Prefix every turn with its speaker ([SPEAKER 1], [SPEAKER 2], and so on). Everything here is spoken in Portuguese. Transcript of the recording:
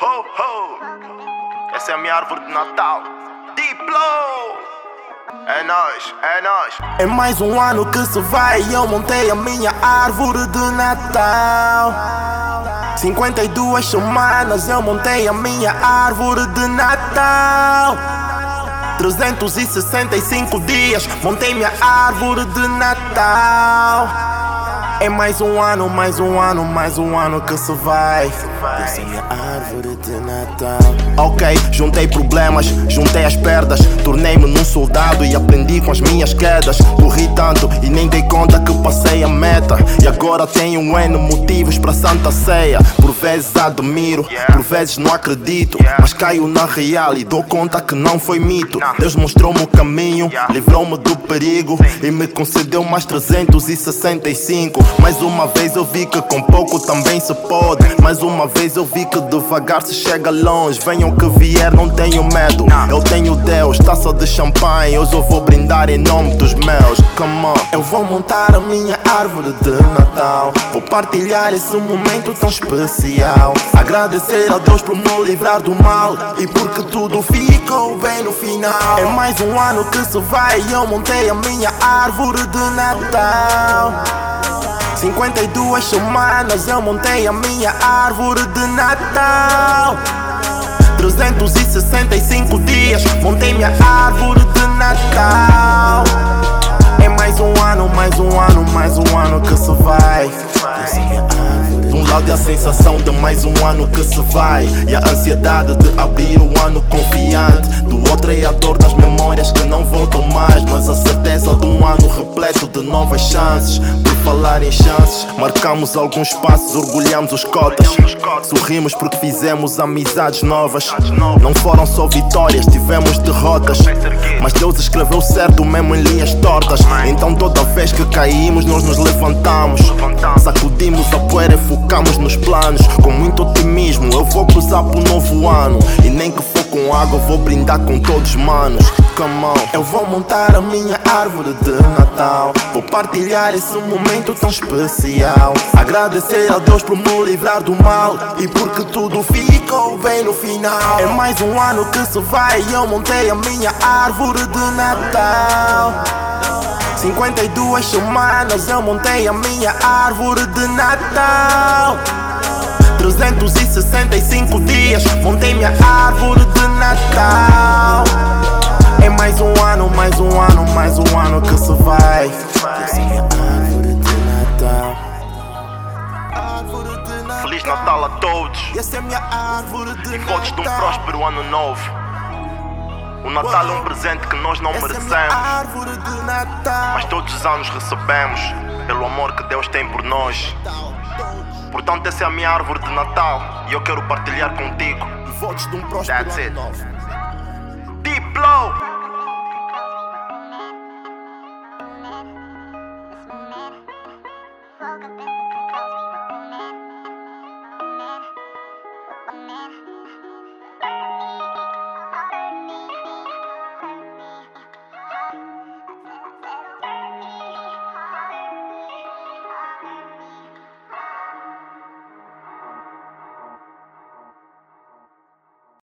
[SPEAKER 1] ho, ho. Essa é a minha árvore de Natal. Diplo! É nóis, é nóis.
[SPEAKER 2] É mais um ano que se vai e eu montei a minha árvore de Natal. 52 semanas eu montei a minha árvore de Natal. 365 dias montei minha árvore de Natal. É mais um ano, mais um ano, mais um ano que se vai. É minha árvore de Natal. Ok, juntei problemas, juntei as perdas. Tornei-me num soldado e aprendi com as minhas quedas. Corri tanto e nem dei conta que passei a meta. E agora tenho N motivos para Santa Ceia. Por vezes admiro, por vezes não acredito. Mas caio na real e dou conta que não foi mito. Deus mostrou-me o caminho, livrou-me do perigo e me concedeu mais 365. Mais uma vez eu vi que com pouco também se pode. Mais uma vez eu vi que devagar se chega longe. Venham que vier, não tenho medo. Eu tenho Deus, taça de champanhe. Hoje eu vou brindar em nome dos meus. Come on. Eu vou montar a minha árvore de Natal. Vou partilhar esse momento tão especial. Agradecer a Deus por me livrar do mal. E porque tudo ficou bem no final. É mais um ano que se vai e eu montei a minha árvore de Natal. 52 semanas eu montei a minha árvore de Natal. 365 dias montei minha árvore de Natal. É mais um ano, mais um ano, mais um ano que se vai. De um lado é a sensação de mais um ano que se vai. E a ansiedade de abrir o ano confiante. Do outro é a dor das memórias que não voltam mais. De um ano repleto de novas chances. Por falar em chances, marcamos alguns passos, orgulhamos os cotas. Sorrimos porque fizemos amizades novas. Não foram só vitórias, tivemos derrotas. Mas Deus escreveu certo mesmo em linhas tortas. Então toda vez que caímos, nós nos levantamos. Sacudimos a poeira e focamos nos planos. Com muito otimismo, eu vou cruzar pro novo ano. E nem que for com água, vou brindar com todos manos. Come on. Eu vou montar a minha árvore de Natal. Vou partilhar esse momento tão especial. Agradecer a Deus por me livrar do mal. E porque tudo ficou bem no final. É mais um ano que se vai e eu montei a minha árvore de Natal. 52 semanas eu montei a minha árvore de Natal. 365 dias montei minha árvore de Natal. É mais um ano, mais um ano, mais um ano que se vai. Árvore de Natal.
[SPEAKER 1] Feliz Natal a todos.
[SPEAKER 2] Essa é minha árvore de
[SPEAKER 1] E votos de um próspero ano novo. O Natal é um presente que nós não
[SPEAKER 2] é
[SPEAKER 1] merecemos. Mas todos os anos recebemos pelo amor que Deus tem por nós. Portanto, essa é a minha árvore de Natal e eu quero partilhar contigo.
[SPEAKER 2] Votos de um próximo
[SPEAKER 1] That's it.
[SPEAKER 2] Deep Blow!